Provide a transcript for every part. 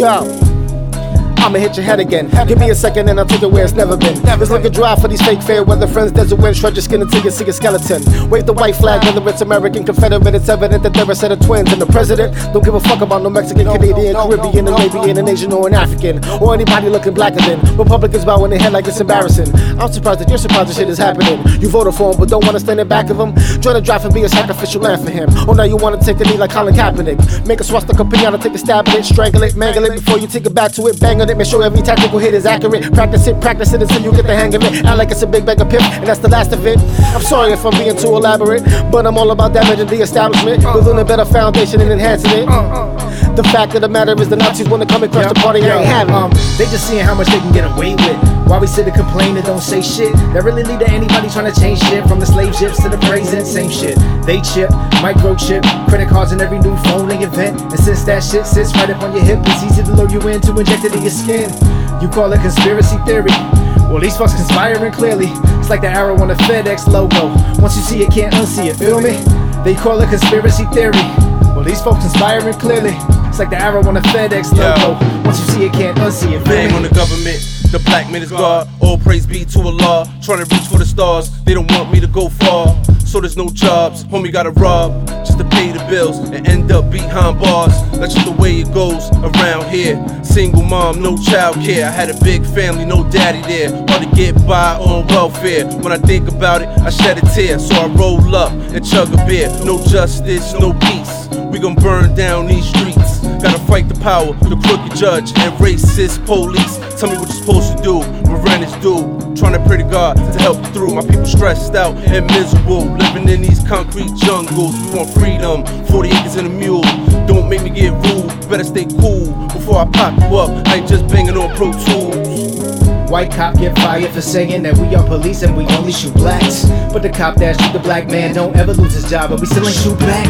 Yo. I'ma hit your head again. Give me a second and I'll take it where it's never been. It's looking dry for these fake fair weather friends. Desert wind, shred your skin until you see a skeleton. Wave the white flag, whether it's American, Confederate, it's evident that they're a set of twins. And the president don't give a fuck about no Mexican, Canadian, Caribbean, Arabian, an Asian, or an African, or anybody looking blacker than. Republicans bowing their head like it's embarrassing. I'm surprised that you're surprised this shit is happening. You voted for him, but don't wanna stand in back of him. Join the draft and be a sacrificial lamb for him. Oh, now you wanna take a knee like Colin Kaepernick. Make a swastika pinata, take a stab at it, strangle it, mangle it before you take it back to it, bang on it, make sure every tactical hit is accurate. Practice it, practice it until you get the hang of it. Act like it's a big bag of pip, and that's the last of it. I'm sorry if I'm being too elaborate, but I'm all about damaging the establishment, building a better foundation and enhancing it. The fact of the matter is the Nazis wanna come and crush the party, I ain't having. Um, they just seeing how much they can get away with. Why we sit and complain and don't say shit? That really lead to anybody trying to change shit from the slave ships to the present, same shit. They chip, microchip, credit cards in every new phone they invent. And since that shit sits right up on your hip, it's easy to lure you in to inject it in your skin. You call it conspiracy theory. Well, these fucks conspiring clearly. It's like the arrow on the FedEx logo. Once you see it, can't unsee it. Feel me? They call it conspiracy theory. Well, these folks conspiring clearly. It's like the arrow on the FedEx logo. Once you see it, can't unsee it. Feel Bang me? on the government. The black man is God. All praise be to Allah. Trying to reach for the stars. They don't want me to go far. So there's no jobs. Homie gotta rob just to pay the bills and end up behind bars. That's just the way it goes around here. Single mom, no child care. I had a big family, no daddy there. Hard to get by on welfare. When I think about it, I shed a tear. So I roll up and chug a beer. No justice, no peace. We gon' burn down these streets. Gotta fight the power, the crooked judge, and racist police. Tell me what you're supposed to do when rent is due. Trying to pray to God to help you through. My people stressed out and miserable, living in these concrete jungles. We want freedom, 40 acres and a mule. Don't make me get rude, better stay cool before I pop you up. I ain't just banging on Pro Tools. White cop get fired for saying that we are police and we only shoot blacks. But the cop that shoot the black man don't ever lose his job, but we still ain't shoot back.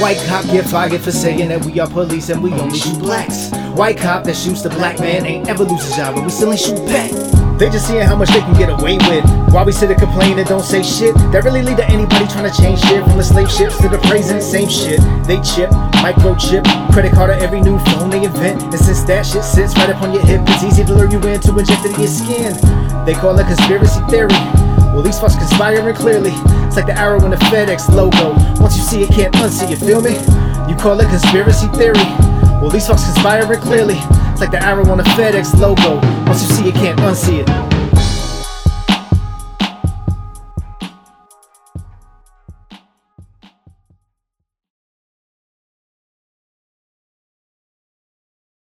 White cop get fired for saying that we are police and we only shoot blacks. White cop that shoots the black man ain't ever lose his job, but we still ain't shoot back. They just seeing how much they can get away with. While we sit and complain and don't say shit, that really lead to anybody trying to change shit from the slave ships to the praising same shit. They chip, microchip, credit card on every new phone they invent. And since that shit sits right up on your hip, it's easy to lure you in to inject it in your skin. They call it conspiracy theory. Well, these fucks conspiring clearly. It's like the arrow in the FedEx logo. Once you see it, can't unsee it. Feel me? You call it conspiracy theory. Well, these fucks conspiring clearly. Like the arrow on the FedEx logo. Once you see it, can't unsee it.